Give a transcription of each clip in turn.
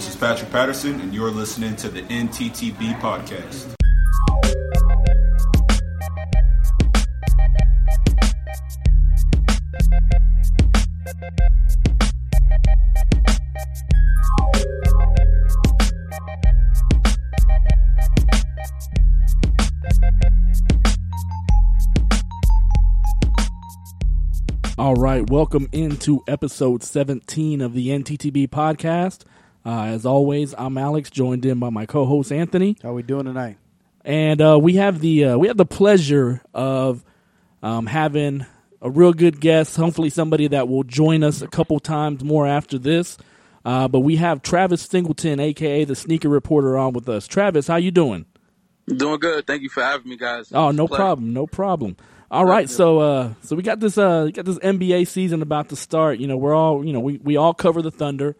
This is Patrick Patterson, and you're listening to the NTTB podcast. All right, welcome into episode 17 of the NTTB podcast. Uh, as always, I'm Alex, joined in by my co-host Anthony, How we doing tonight? and uh, we have the uh, we have the pleasure of um, having a real good guest. Hopefully, somebody that will join us a couple times more after this. Uh, but we have Travis Singleton, aka the Sneaker Reporter, on with us. Travis, how you doing? Doing good. Thank you for having me, guys. Oh, It's no problem, no problem. All right, so uh, so we got this uh, we got this NBA season about to start. You know, we're all you know we we all cover the Thunder.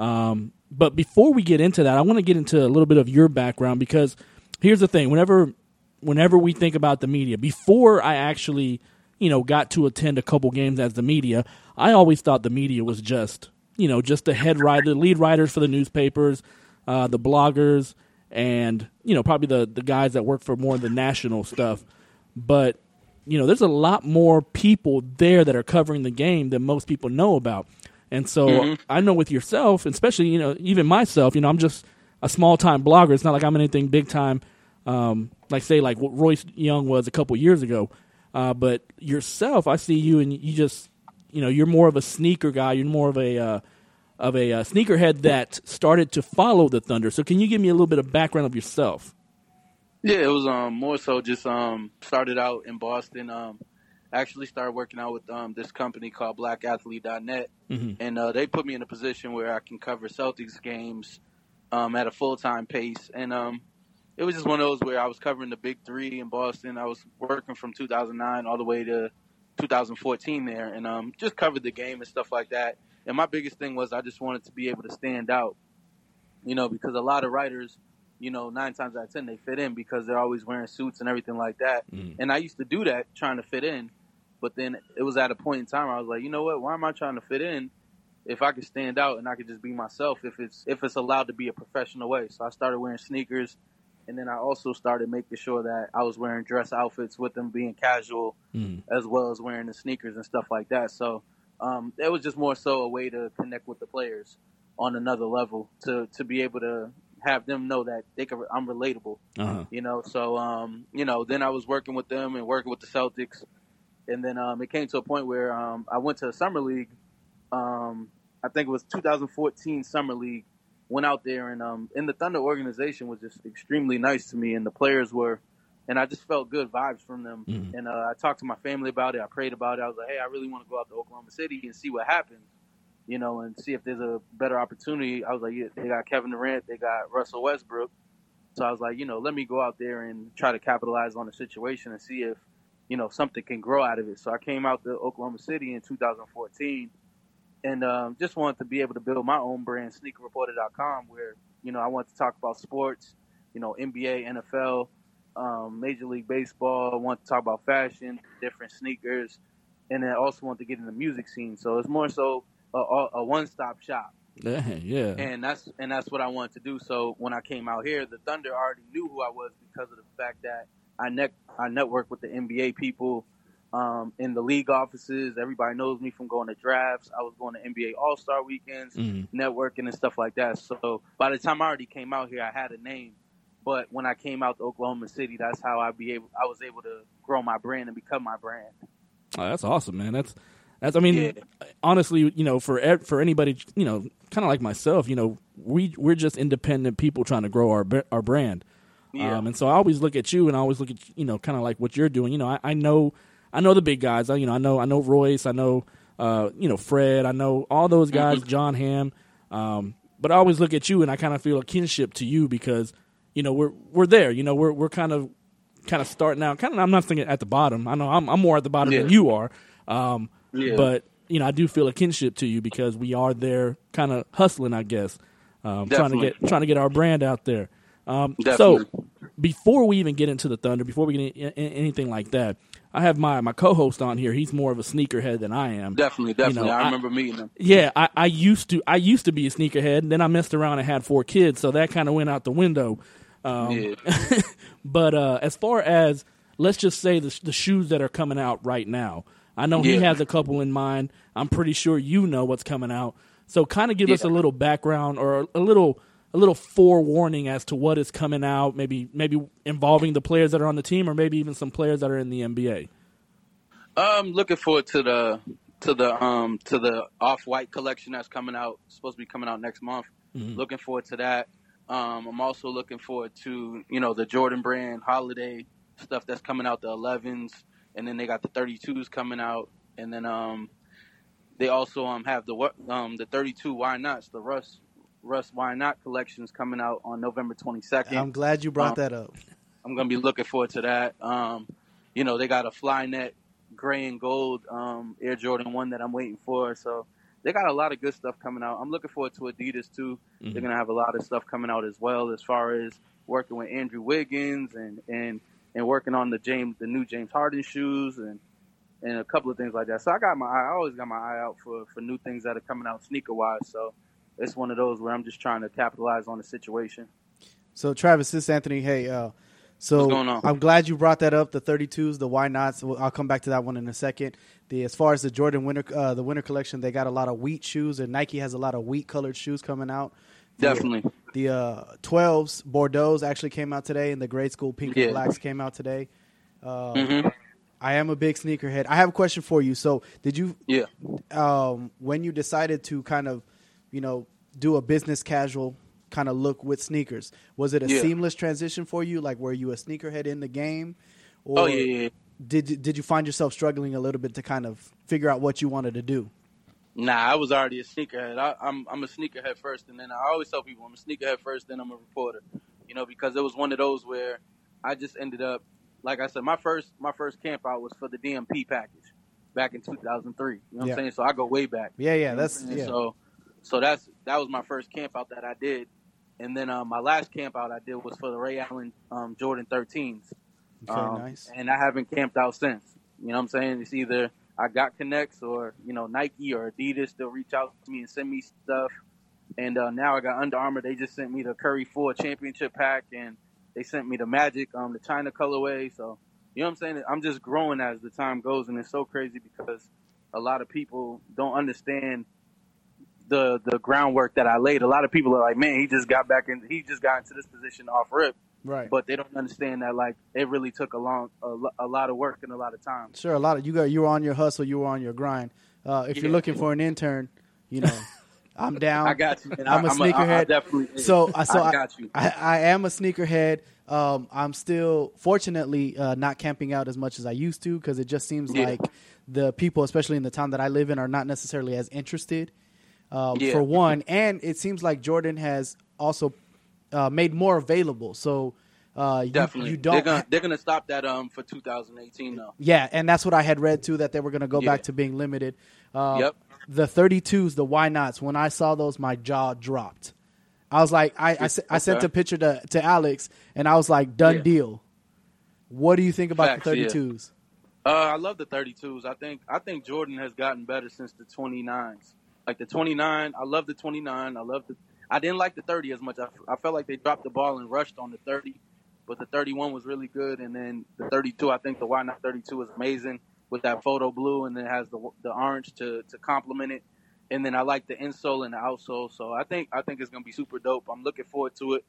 Um, but before we get into that, I want to get into a little bit of your background because here's the thing: whenever whenever we think about the media, before I actually you know got to attend a couple games as the media, I always thought the media was just you know just the head writer, lead writers for the newspapers, uh, the bloggers, and you know probably the the guys that work for more of the national stuff. But you know, there's a lot more people there that are covering the game than most people know about. And so I know with yourself, especially, you know, even myself, you know, I'm just a small time blogger. It's not like I'm anything big time, um, like say like what Royce Young was a couple years ago. Uh, but yourself, I see you and you just, you know, you're more of a sneaker guy. You're more of a, uh, of a uh, sneakerhead that started to follow the Thunder. So can you give me a little bit of background of yourself? Yeah, it was um more so just um started out in Boston. Um, actually started working out with um this company called BlackAthlete.net, Mhm. and uh, they put me in a position where I can cover Celtics games um at a full time pace, and um it was just one of those where I was covering the Big Three in Boston. I was working from 2009 all the way to 2014 there, and um just covered the game and stuff like that. And my biggest thing was I just wanted to be able to stand out, you know, because a lot of writers you know, nine times out of ten they fit in because they're always wearing suits and everything like that. Mhm. And I used to do that trying to fit in, but then it was at a point in time where I was like, you know what? Why am I trying to fit in if I could stand out and I could just be myself if it's if it's allowed to be a professional way? So I started wearing sneakers, and then I also started making sure that I was wearing dress outfits with them being casual Mhm. as well as wearing the sneakers and stuff like that. So um, it was just more so a way to connect with the players on another level to to be able to have them know that they can I'm relatable. Uh-huh. You know, so um, you know, then I was working with them and working with the Celtics, and then um, it came to a point where um, I went to a summer league. Um, I think it was 2014 summer league. Went out there and um, and the Thunder organization was just extremely nice to me, and the players were, and I just felt good vibes from them. Mhm. And uh, I talked to my family about it. I prayed about it. I was like, hey, I really want to go out to Oklahoma City and see what happens you know, and see if there's a better opportunity. I was like, yeah, they got Kevin Durant, they got Russell Westbrook. So I was like, you know, let me go out there and try to capitalize on the situation and see if, you know, something can grow out of it. So I came out to Oklahoma City in 2014 and um, just wanted to be able to build my own brand, sneakerreporter.com, where, you know, I wanted to talk about sports, you know, NBA, NFL, um, Major League Baseball. I to talk about fashion, different sneakers, and then also wanted to get in the music scene. So it's more so a, a, a one-stop shop Yeah, yeah. and that's and that's what I wanted to do. So when I came out here, the Thunder already knew who I was because of the fact that I net I network with the NBA people um, in the league offices. Everybody knows me from going to drafts. I was going to NBA All Star weekends, Mhm. networking and stuff like that. So by the time I already came out here, I had a name. But when I came out to Oklahoma City, that's how I be able I was able to grow my brand and become my brand. Oh, that's awesome, man. That's that's. I mean, Yeah. honestly, you know, for for anybody, you know, kind of like myself, you know, we we're just independent people trying to grow our our brand. Yeah. Um, and so I always look at you, and I always look at you know, kind of like what you're doing. You know, I, I know I know the big guys. I, you know, I know I know Royce. I know uh, you know Fred. I know all those guys. John Hamm. Um, but I always look at you, and I kind of feel a kinship to you because you know we're we're there. You know, we're we're kind of kind of starting out. Kind of, I'm not thinking at the bottom. I know I'm I'm more at the bottom than you are. Um, Yeah. But you know, I do feel a kinship to you because we are there, kind of hustling, I guess, um, trying to get trying to get our brand out there. Um, so before we even get into the Thunder, before we get in, in- anything like that, I have my my co-host on here. He's more of a sneakerhead than I am. Definitely, definitely. know, I I- remember meeting him. Yeah, I, I used to I used to be a sneakerhead, and then I messed around and had four kids, so that kind of went out the window. Um, yeah. But uh, as far as let's just say the, the shoes that are coming out right now, I know he has a couple in mind. I'm pretty sure you know what's coming out. So kind of give us a little background or a little a little forewarning as to what is coming out. Maybe maybe involving the players that are on the team, or maybe even some players that are in the NBA. I'm looking forward to the to the um to the off white collection that's coming out. Supposed to be coming out next month. Looking forward to that. Um, I'm also looking forward to you know the Jordan brand holiday stuff that's coming out, the 11s, and then they got the 32s coming out, and then um they also um have the um the 32 why nots the Russ Russ why not collections coming out on November 22nd. I'm glad you brought Um, that up. I'm gonna be looking forward to that. Um, you know, they got a Flyknit gray and gold um, Air Jordan one that I'm waiting for. So they got a lot of good stuff coming out. I'm looking forward to Adidas too. They're gonna have a lot of stuff coming out as well, as far as working with Andrew Wiggins and and and working on the James the new James Harden shoes and and a couple of things like that. So I got my eye, I always got my eye out for for new things that are coming out sneaker wise. So it's one of those where I'm just trying to capitalize on the situation. So Travis, this is Anthony. Hey, uh, so What's going on? I'm glad you brought that up. The 32s, the why nots. I'll come back to that one in a second. The as far as the Jordan winter, uh, the winter collection, they got a lot of wheat shoes, and Nike has a lot of wheat colored shoes coming out. Definitely. The uh, 12s Bordeaux's actually came out today, and the grade school pink Yeah. and blacks came out today. Uh, hmm I am a big sneakerhead. I have a question for you. So, did you Yeah. um, when you decided to kind of, you know, do a business casual kind of look with sneakers, was it a Yeah. seamless transition for you? Like, were you a sneakerhead in the game, or Oh yeah, yeah. did did you find yourself struggling a little bit to kind of figure out what you wanted to do? Nah, I was already a sneakerhead. I, I'm I'm a sneakerhead first, and then I always tell people I'm a sneakerhead first, then I'm a reporter. You know, because it was one of those where I just ended up, like I said, my first my first camp out was for the DMP package back in 2003. You know what Yeah. I'm saying? So I go way back. Yeah, yeah, You know that's yeah. So, so that's that was my first camp out that I did, and then um, my last camp out I did was for the Ray Allen um, Jordan 13s. Okay, Um, nice. And I haven't camped out since. You know what I'm saying? It's either I got connects or, you know, Nike or Adidas, they'll reach out to me and send me stuff. And uh, now I got Under Armour. They just sent me the Curry 4 championship pack and they sent me the Magic, um, the China colorway. So, you know what I'm saying? I'm just growing as the time goes. And it's so crazy because a lot of people don't understand the the groundwork that I laid. A lot of people are like, man, he just got back in, he just got into this position off rip Right. but they don't understand that like it really took a long a, a lot of work and a lot of time Sure, a lot of you got you were on your hustle, you were on your grind. Uh, if you're looking for an intern, you know, I'm down. i got you and I'm a I, I- I sneakerhead. definitely So, uh, so I I, got you. I, I am a sneakerhead. Um, I'm still, fortunately, uh, not camping out as much as I used to because it just seems Yeah. like the people, especially in the town that I live in, are not necessarily as interested. Um, Yeah. For one, and it seems like Jordan has also uh, made more available. So uh, you, definitely you they're don't. gonna they're gonna stop that um for 2018 though Yeah, and that's what I had read too that they were going to go Yeah. back to being limited. Uh, Yep. The 32s, the why nots. When I saw those, my jaw dropped. I was like, I sent Okay. a picture to, to Alex, and I was like, done Yeah. deal. What do you think about Facts, the yeah. 32s? uh i love the 32s i think i think jordan has gotten better since the 29s like the 29 i love the 29 i love the i didn't like the 30 as much i, I felt like they dropped the ball and rushed on the 30 but the 31 was really good and then the 32 i think the why not 32 is amazing with that photo blue and then it has the the orange to to complement it and then i like the insole and the outsole so i think i think it's gonna be super dope i'm looking forward to it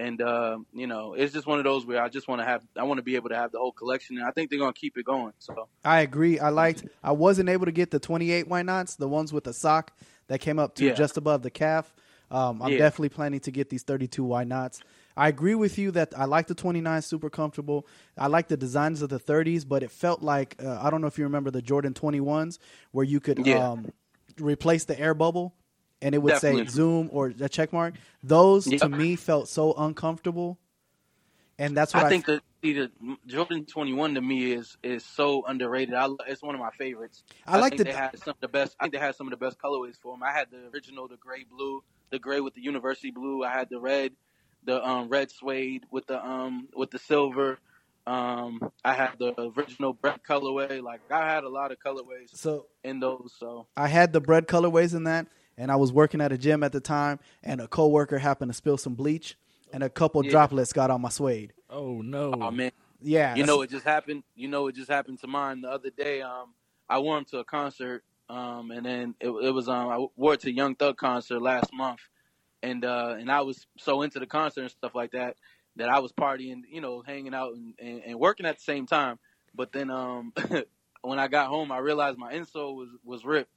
and uh, you know it's just one of those where i just want to have i want to be able to have the whole collection and i think they're gonna keep it going so I agree. I liked. I wasn't able to get the 28 why nots, the ones with the sock that came up to Yeah. just above the calf. Um, I'm Yeah. definitely planning to get these 32 why nots. I agree with you that I like the 29 super comfortable. I like the designs of the 30s, but it felt like uh, I don't know if you remember the Jordan 21s where you could Yeah. um, replace the air bubble and it would say zoom or a check mark. Those to me felt so uncomfortable. And that's what I, I think that see, the Jordan 21 to me is is so underrated. I, it's one of my favorites. I like think the- they had some of the best. I think they had some of the best colorways for them. I had the original, the gray blue, the gray with the university blue. I had the red, the um, red suede with the um with the silver. Um, I had the original bread colorway. Like I had a lot of colorways So in those. So I had the bread colorways in that, and I was working at a gym at the time, and a coworker happened to spill some bleach, and a couple Yeah. droplets got on my suede. Oh no. oh man, Yeah, you know it just happened. You know it just happened to mine the other day. Um, I wore 'em to a concert. Um, and then it, it was um I wore it to Young Thug concert last month, and uh and I was so into the concert and stuff like that that I was partying, you know, hanging out and, and, and working at the same time. But then um when I got home, I realized my insole was was ripped.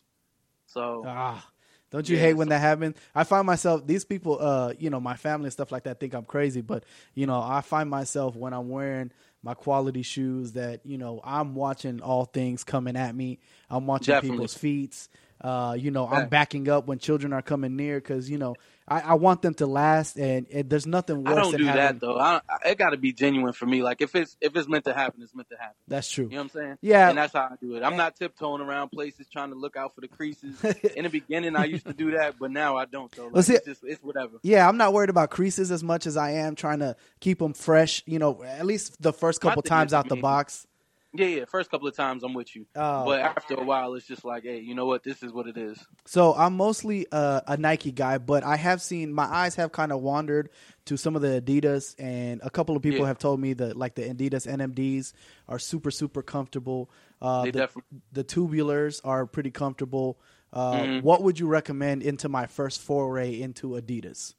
So Ah, don't you Yeah, hate when so- that happens? I find myself these people, uh, you know, my family and stuff like that think I'm crazy, but you know, I find myself when I'm wearing my quality shoes that you know I'm watching all things coming at me. I'm watching Definitely. people's feet. Uh, you know, I'm backing up when children are coming near because you know I, I want them to last, and, and there's nothing worse I don't than do having. that though. I, I, it got to be genuine for me. Like if it's if it's meant to happen, it's meant to happen. That's true. You know what I'm saying? Yeah. And that's how I do it. I'm not tiptoeing around places trying to look out for the creases. In the beginning, I used to do that, but now I don't. Though. Like, Well, see- it's just it's whatever. Yeah, I'm not worried about creases as much as I am trying to keep them fresh. You know, at least the first couple times out the mean, box. Yeah, yeah. First couple of times, I'm with you. Oh. but after a while, it's just like, hey, you know what? This is what it is. So I'm mostly uh, a Nike guy, but I have seen my eyes have kind of wandered to some of the Adidas, and a couple of people Yeah. have told me that like the Adidas NMDs are super super comfortable. Uh, They the, definitely- the tubulars are pretty comfortable. Uh, Mhm. What would you recommend into my first foray into Adidas?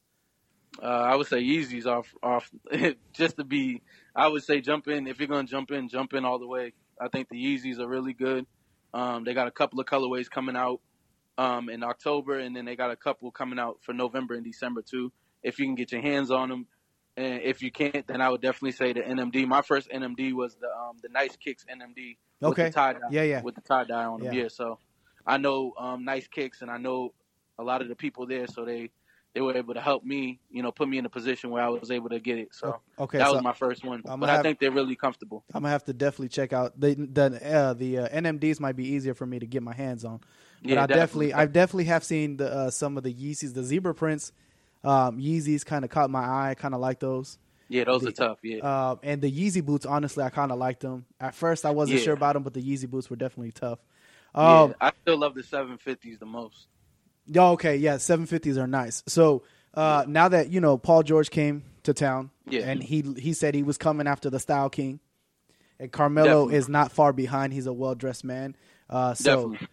Uh, I would say Yeezys off off just to be. I would say jump in if you're gonna jump in, jump in all the way. I think the Yeezys are really good. Um, they got a couple of colorways coming out um, in October, and then they got a couple coming out for November and December too. If you can get your hands on them, and if you can't, then I would definitely say the NMD. My first NMD was the um, the Nice Kicks NMD. With the tie dye, Yeah, yeah. With the tie dye on them. Yeah. Yeah. So I know um, Nice Kicks, and I know a lot of the people there, so they they were able to help me, you know, put me in a position where I was able to get it. So Okay, that so was my first one. I'm but I have- think they're really comfortable. I'm gonna have to definitely check out the the uh, the uh, NMDs. Might be easier for me to get my hands on. But Yeah, I definitely, definitely. I definitely have seen the uh, some of the Yeezys, the zebra prints. Um, Yeezys kind of caught my eye. Kind of like those. Yeah, those the- are tough. Yeah. Um, and the Yeezy boots, honestly, I kind of liked them. At first, I wasn't Yeah. sure about them, but the Yeezy boots were definitely tough. yeah. Um, I still love the 750s the most. Yeah, okay, yeah, 750s are nice. So uh, now that you know Paul George came to town, Yeah. and he he said he was coming after the Style King, and Carmelo Definitely. is not far behind. He's a well dressed man. Uh, so Definitely.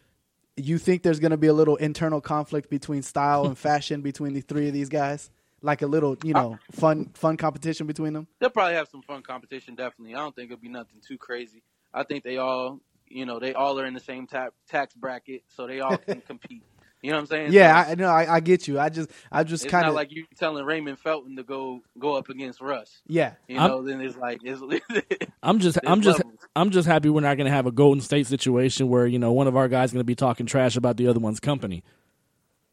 you think there's going to be a little internal conflict between style and fashion between the three of these guys? Like a little, you know, fun fun competition between them. They'll probably have some fun competition. Definitely. I don't think it'll be nothing too crazy. I think they all, you know, they all are in the same ta- tax bracket, so they all can compete. You know what I'm saying? Yeah, So I know. I, I get you. I just, I just kind of, like you telling Raymond Felton to go go up against Russ. yeah. You I'm- know, then it's like it's I'm just There's I'm just levels. I'm just happy we're not going to have a Golden State situation where you know one of our guys going to be talking trash about the other one's company.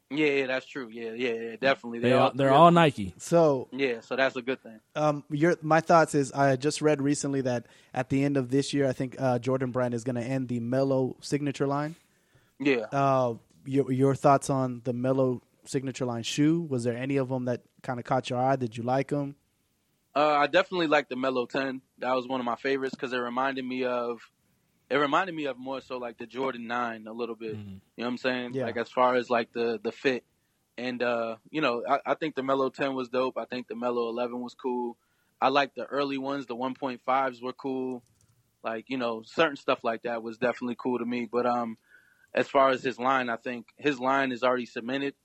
yeah, yeah, that's true. Yeah, yeah, yeah, definitely. They all, they're all Nike. So, yeah, so that's a good thing. um, your my thoughts is I just read recently that at the end of this year, I think uh, Jordan Brand is going to end the Melo signature line. Yeah. Uh, your your thoughts on the Melo signature line shoe? Was there any of them that kind of caught your eye? Did you like them? Uh, I definitely like the Melo Ten. That was one of my favorites because it reminded me of, it reminded me of more so like the Jordan Nine a little bit. You know what I'm saying? Yeah. Like as far as like the the fit, and uh, you know, I, I think the Melo Ten was dope. I think the Melo Eleven was cool. I like the early ones. The 1.5s were cool. Like you know, certain stuff like that was definitely cool to me. But um, as far as his line, I think his line is already cemented.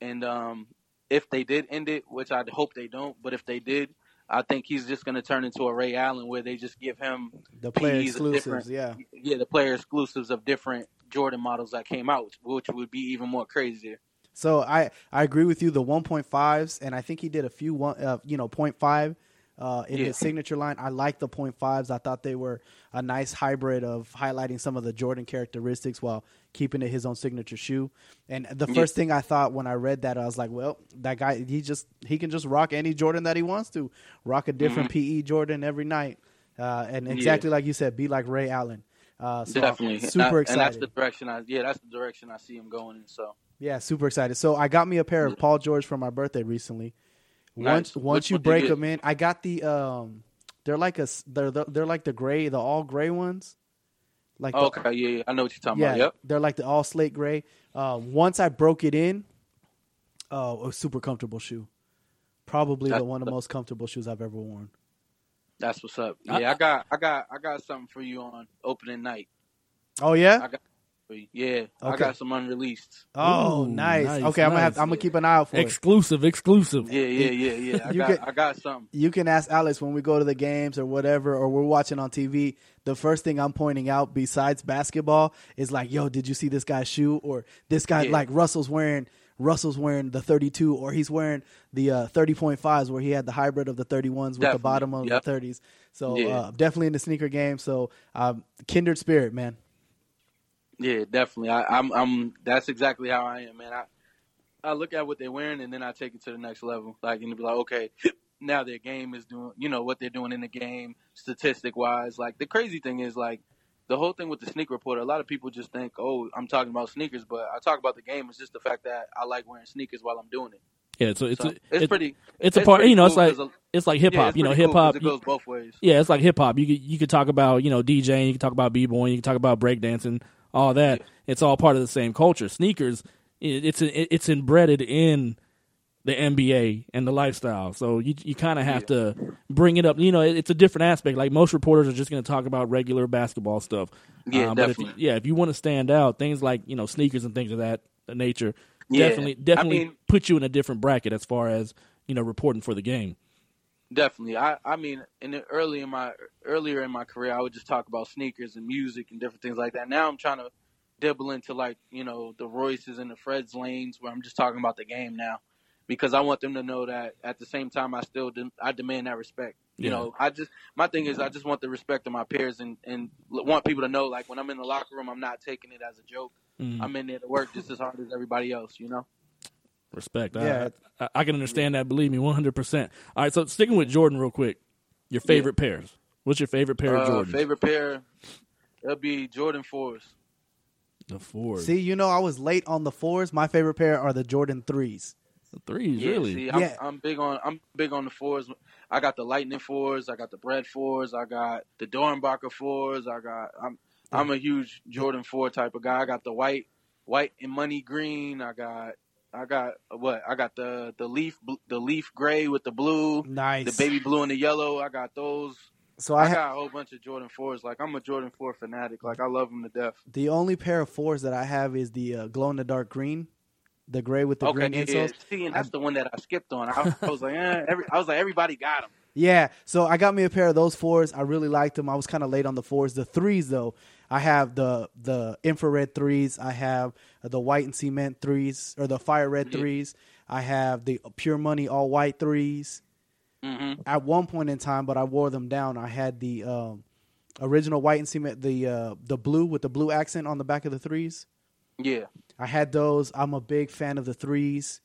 And um, if they did end it, which I hope they don't, but if they did, I think he's just going to turn into a Ray Allen where they just give him The player PEs exclusives, yeah. yeah the player exclusives of different Jordan models that came out, which would be even more crazier. So I I agree with you. The 1.5s, and I think he did a few one, uh, you know, 0.5 uh, in Yeah. his signature line. I like the fives. I thought they were a nice hybrid of highlighting some of the Jordan characteristics while keeping it his own signature shoe. And the Yeah. first thing I thought when I read that, I was like, well, that guy, he just he can just rock any Jordan that he wants to, rock a different PE Jordan every night, uh, and exactly like you said, be like Ray Allen. Uh, so Definitely, super and, I- excited. And that's the direction I yeah, that's the direction I see him going in. So Yeah, super excited. So I got me a pair of Paul George for my birthday recently. Once once you one did you break them in, I got the um They're like a they're the, they're like the gray, the all gray ones. Like the- Okay, yeah, yeah, I know what you're talking yeah, about. Yep. they're like the all slate gray. Um, once I broke it in, oh, a super comfortable shoe. Probably the one of the most comfortable shoes I've ever worn. That's what's up. I- Yeah, I, got, I got, I got something for you on opening night. Oh yeah. I got, for you. yeah, I Okay. got some unreleased. Oh, Ooh, nice. nice, Okay, I'm gonna have nice. I'm gonna keep an eye out for it. Exclusive, exclusive. Yeah, yeah, yeah, yeah. I You got, get- I got something. you can ask Alex when we go to the games or whatever, or we're watching on TV. The first thing I'm pointing out, besides basketball, is like, "Yo, did you see this guy's shoe?" Or this guy, Yeah. like Russell's wearing Russell's wearing the 32, or he's wearing the uh, 30.5s, where he had the hybrid of the 31s with the Definitely. bottom of Yep. the 30s. So Yeah. uh, definitely in the sneaker game. So um, kindred spirit, man. Yeah, definitely. I, I'm, I'm. That's exactly how I am, man. I, I look at what they're wearing and then I take it to the next level. Like, and be like, okay, now their game is doing, you know, what they're doing in the game, statistic wise. Like, the crazy thing is, like, the whole thing with the sneaker reporter. A lot of people just think, oh, I'm talking about sneakers, but I talk about the game. It's just the fact that I like wearing sneakers while I'm doing it. Yeah, so it's So a, it's it- pretty. it's a part. You know, it's cool like it's like hip hop. it's you know, hip hop It goes both ways. Yeah, it's like hip hop. You could you could talk about you know DJing, you could talk about b boying, you could talk about breakdancing, all that. It's all part of the same culture. Sneakers, it, it's it's embedded in the NBA and the lifestyle. So you you kind of have to bring it up. You know, it, it's a different aspect. Like most reporters are just going to talk about regular basketball stuff. Yeah, Um, but if you- definitely. yeah, if you want to stand out, things like you know sneakers and things of that nature, Yeah, definitely I definitely mean- put you in a different bracket as far as you know reporting for the game. Definitely. I, I mean, in the early in my earlier in my career, I would just talk about sneakers and music and different things like that. Now I'm trying to dibble into like you know the Royces and the Freds lanes where I'm just talking about the game now, because I want them to know that at the same time I still de- I demand that respect. You Yeah. know, I just my thing is I just want the respect of my peers and and want people to know like when I'm in the locker room I'm not taking it as a joke. Mhm. I'm in there to work just as hard as everybody else. You know. Respect. Yeah. I, I, I can understand that. Believe me, one hundred percent. All right, so sticking with Jordan real quick. Your favorite pairs. What's your favorite pair of uh, Jordan? Favorite pair, it'll be Jordan fours. the fours. See, you know, I was late on the fours. My favorite pair are the Jordan threes. the threes. Yeah, really? see, I'm, Yeah. I'm big on I'm big on the fours. I got the Lightning fours. I got the Bread fours. I got the Doernbecher fours. I got I'm I'm a huge Jordan four type of guy. I got the white white and money green. I got I got what? I got the the leaf the leaf gray with the blue, Nice. the baby blue and the yellow. I got those. So I I ha- got a whole bunch of Jordan fours. Like I'm a Jordan four fanatic. Like I love them to death. the only pair of fours that I have is the uh, glow in the dark green, the gray with the okay, green yeah, insoles. see, and that's the one that I skipped on. I, I was like, eh, every, I was like, everybody got them. Yeah, so I got me a pair of those fours. I really liked them. I was kind of late on the fours. The threes, though, I have the the infrared threes. I have the white and cement threes, or the fire red Yeah. threes. I have the pure money all white threes. hmm At one point in time, but I wore them down. I had the um, original white and cement, the uh, the blue with the blue accent on the back of the threes. Yeah. I had those. I'm a big fan of the threes.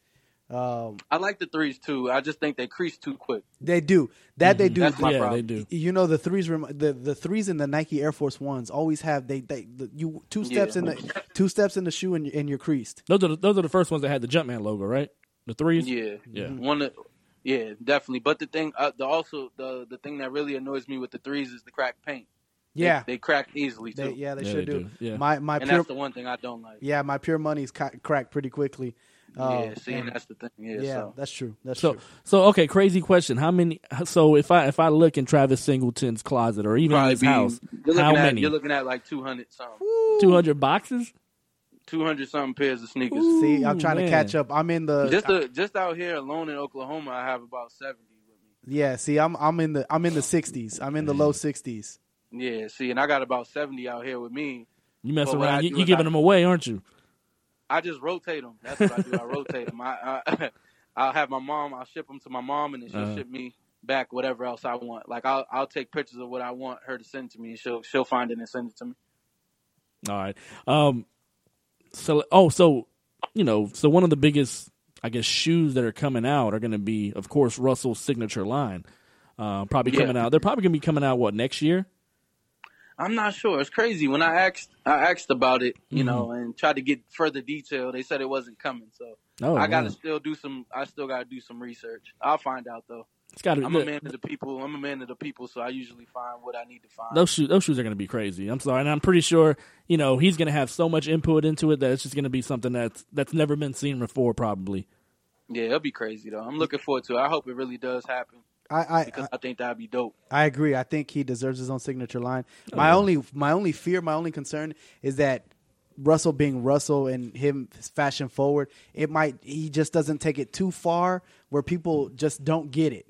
Um, I like the threes too. I just think they crease too quick. they do that. They do. That's my yeah, problem. they do. you know the threes rem- the the threes in the Nike Air Force Ones always have they they the, you two steps Yeah. in the two steps in the shoe and, and you're creased. Those are the, those are the first ones that had the Jumpman logo, right? The threes. Yeah. Yeah. One. That, yeah, definitely. But the thing, uh, the also the the thing that really annoys me with the threes is the cracked paint. Yeah, they, crack easily they, too. yeah they Yeah, sure they do. do. Yeah. My my and pure that's the one thing I don't like. yeah my pure money's ca- cracked pretty quickly. Yeah, Um, see, and and- that's the thing. Yeah, yeah, so. that's true. That's So true. so okay, crazy question. How many? So if I if I look in Travis Singleton's closet or even Probably his be, house, you're looking how at, many? You're looking at like 200 something. two hundred boxes. 200 something pairs of sneakers. Ooh. See, I'm trying man. to catch up. I'm in the Just a, just out here alone in Oklahoma, I have about 70 with me. yeah. See, I'm I'm in the I'm in the 60s. I'm in the low 60s. Yeah, see, and I got about 70 out here with me. You mess But around, you, do you giving I- them away, aren't you? I just rotate them. That's what I do. I rotate them. I, I I'll have my mom. I'll ship them to my mom, and then she'll Uh-huh. ship me back whatever else I want. Like I'll I'll take pictures of what I want her to send to me, and she'll she'll find it and send it to me. All right. Um. So oh, so you know, so one of the biggest, I guess, shoes that are coming out are going to be, of course, Russell's signature line. Uh, probably Yeah. coming out. They're probably going to be coming out what next year. I'm not sure. It's crazy. When I asked, I asked about it, you Mhm. know, and tried to get further detail. They said it wasn't coming, so Oh, I got to man. still do some. I still got to do some research. I'll find out though. It's got to. I'm a man of the people. I'm a man of the people, so I usually find what I need to find. Those shoes, those shoes are going to be crazy. I'm sorry, and I'm pretty sure you know he's going to have so much input into it that it's just going to be something that's that's never been seen before, probably. Yeah, it'll be crazy though. I'm looking forward to it. I hope it really does happen I, I, because I think that'd be dope. I agree. I think he deserves his own signature line. Oh, my yeah. only my only fear, my only concern is that Russell being Russell and him fashion forward, it might he just doesn't take it too far where people just don't get it.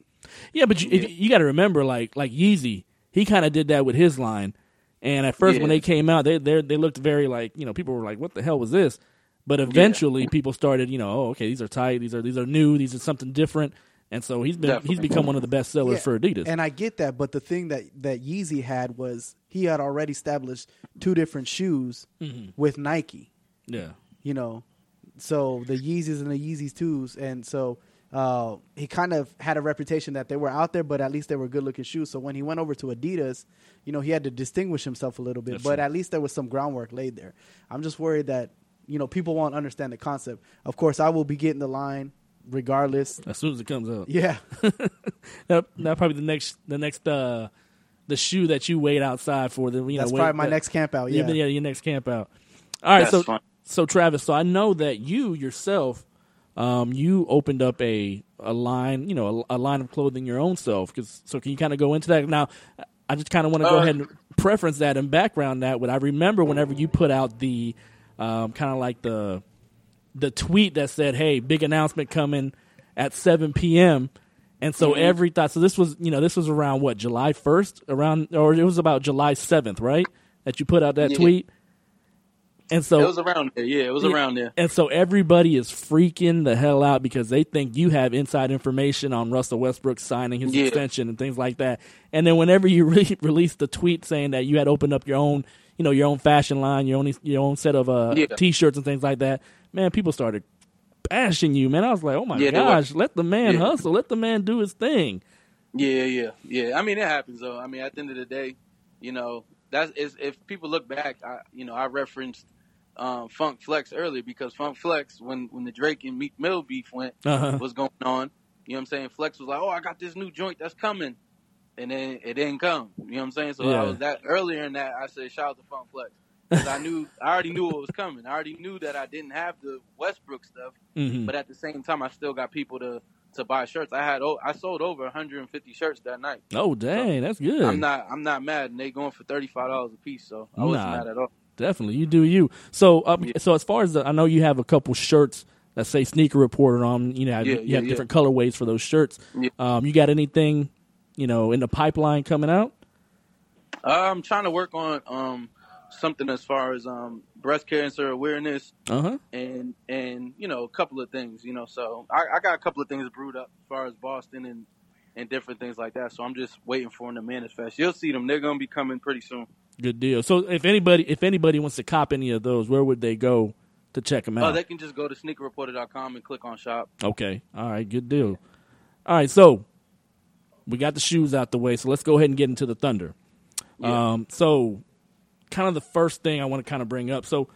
Yeah, but you, you got to remember, like like Yeezy, he kind of did that with his line. And at first, when they came out, they they they looked very like you know people were like, "What the hell was this?" But eventually, people started, you know, oh, okay, these are tight, these are these are new, these are something different, and so he's been he's become one of the best sellers Yeah, for Adidas. And I get that, but the thing that that Yeezy had was he had already established two different shoes Mm-hmm. with Nike. yeah, you know, so the Yeezys and the Yeezys twos, and so uh, he kind of had a reputation that they were out there, but at least they were good looking shoes. So when he went over to Adidas, you know, he had to distinguish himself a little bit, That's but true. at least there was some groundwork laid there. I'm just worried that you know people won't understand the concept. Of course, I will be getting the line regardless. as soon as it comes out, Yeah, that that probably the next the next uh the shoe that you wait outside for the you that's know probably wait- my that- next camp out. Yeah, Yeah, yeah, your next camp out. All right, That's so fun. so Travis, so I know that you yourself, um, you opened up a a line, you know, a, a line of clothing your own self. Cause, so can you kind of go into that now? I just kind of want to go Uh, ahead and preference that and background that. What I remember whenever you put out the um, kind of like the the tweet that said, "Hey, big announcement coming at 7 p.m." And so Mm-hmm. every thought. So this was, you know, this was around what July 1st, around, or it was about July 7th, right? That you put out that Yeah. tweet. And so it was around there. Yeah, it was Yeah. around there. and so everybody is freaking the hell out because they think you have inside information on Russell Westbrook signing his Yeah. extension and things like that. And then whenever you re- released the tweet saying that you had opened up your own, you know, your own fashion line, your own your own set of uh, Yeah. t-shirts and things like that, man, people started bashing you, man. I was like, oh my Yeah, gosh, let the man Yeah. hustle, let the man do his thing. Yeah, yeah, yeah. I mean, it happens though. I mean, at the end of the day, you know, that's if people look back, I, you know, I referenced um, Funk Flex earlier because Funk Flex, when when the Drake and Meek Mill beef went, Uh-huh. was going on. You know what I'm saying? Flex was like, "Oh, I got this new joint that's coming," and then it didn't come. You know what I'm saying? So Yeah. I was that earlier in that I said, "Shout out to Funk Flex." Because I knew, I already knew what was coming. I already knew that I didn't have the Westbrook stuff, hmm but at the same time, I still got people to to buy shirts. I had, I sold over 150 shirts that night. Oh dang, that's good. I'm not, I'm not mad, and they going for 35 dollars a piece, so I wasn't Nah. mad at all. Definitely, you do you. So, um, Yeah. so as far as the, I know, you have a couple shirts that say "Sneaker Reporter" on. You know, Yeah, you yeah, have yeah. different colorways for those shirts. Yeah. Um, you got anything, you know, in the pipeline coming out? Uh, I'm trying to work on um something as far as um breast cancer awareness Uh huh. and and you know a couple of things you know so I, I got a couple of things brewed up as far as Boston and and different things like that so I'm just waiting for them to manifest you'll see them they're gonna be coming pretty soon Good deal. So, if anybody, if anybody wants to cop any of those, where would they go to check them oh out? they can just go to sneakerreporter.com and click on shop okay. All right. Good deal. All right. So, we got the shoes out the way. So let's go ahead and get into the Thunder. Yeah. Um, so, kind of the first thing I want to kind of bring up. So,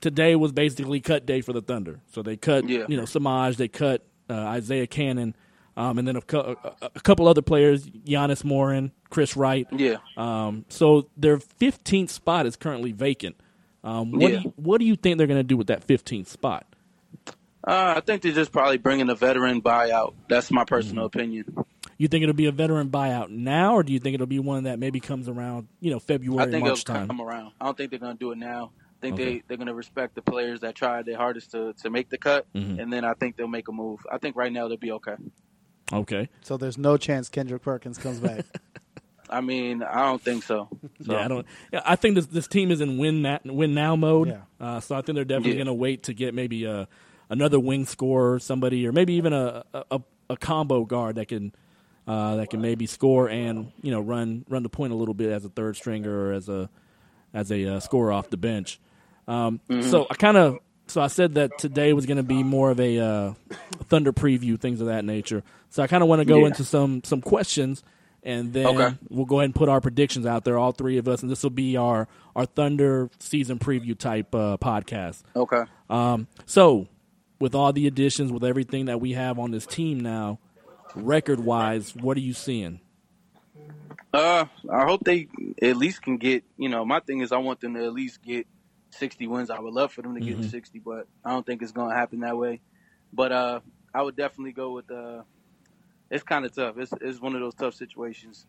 today was basically cut day for the Thunder. So they cut, Yeah. you know, Semaj, they cut uh, Isaiah Canaan, um, and then a, a couple other players, Giannis Morin, Chris Wright. yeah Um, so their 15th spot is currently vacant. Um, what, Yeah. do you, what do you think they're going to do with that 15th spot? uh, I think they're just probably bringing a veteran buyout that's my personal Mm-hmm. opinion You think it'll be a veteran buyout now, or do you think it'll be one that maybe comes around, you know, February, I think March it'll time? come around I don't think they're gonna do it now I think Okay. they, they're going to respect the players that tried their hardest to, to make the cut, Mhm. and then I think they'll make a move. I think right now they'll be okay. Okay. so there's no chance Kendrick Perkins comes back. I mean, I don't think so. so Yeah, I don't. Yeah, I think this this team is in win that win now mode. Yeah. Uh, so I think they're definitely Yeah. going to wait to get maybe a, another wing scorer, somebody, or maybe even a, a a combo guard that can uh, that can maybe score and you know run run the point a little bit as a third stringer or as a as a uh, scorer off the bench. Um, So I kind of so I said that today was going to be more of a uh, Thunder preview, things of that nature. So I kind of want to go Yeah. into some some questions and then Okay. we'll go ahead and put our predictions out there, all three of us, and this will be our our Thunder season preview type uh, podcast. Okay. Um, so, with all the additions, with everything that we have on this team now, record wise, what are you seeing? Uh, I hope they at least can get. You know, my thing is I want them to at least get 60 wins. I would love for them to get Mhm. 60, but I don't think it's going to happen that way. But uh, I would definitely go with. Uh, it's kind of tough. It's it's one of those tough situations.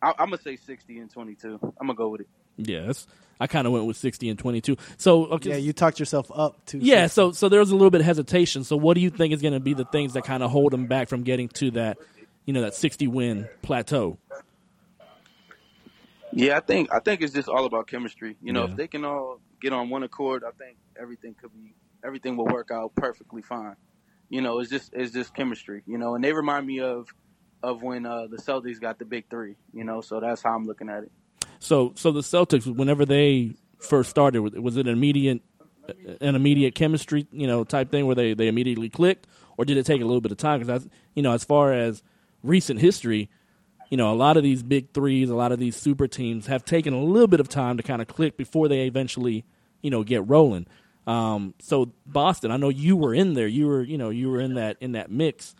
I, I'm gonna say 60 and 22. I'm gonna go with it. Yes, I kind of went with sixty and twenty two. So, okay, Yeah, you talked yourself up to. Yeah, 60. so so there was a little bit of hesitation. So what do you think is going to be the things that kind of hold them back from getting to that, you know, that 60 win plateau? Yeah, I think I think it's just all about chemistry. You know, Yeah. if they can all get on one accord, I think everything could be everything will work out perfectly fine. You know, it's just it's just chemistry. You know, and they remind me of of when uh, the Celtics got the big three. You know, so that's how I'm looking at it. So so the Celtics whenever they first started was- it an immediate an immediate chemistry, you know, type thing where they they immediately clicked or did it take a little bit of time cuz you know, as far as recent history, you know, a lot of these big threes, a lot of these super teams have taken a little bit of time to kind of click before they eventually, you know, get rolling. Um, so Boston, I know you were in there. You were, you know, you were in that in that mix.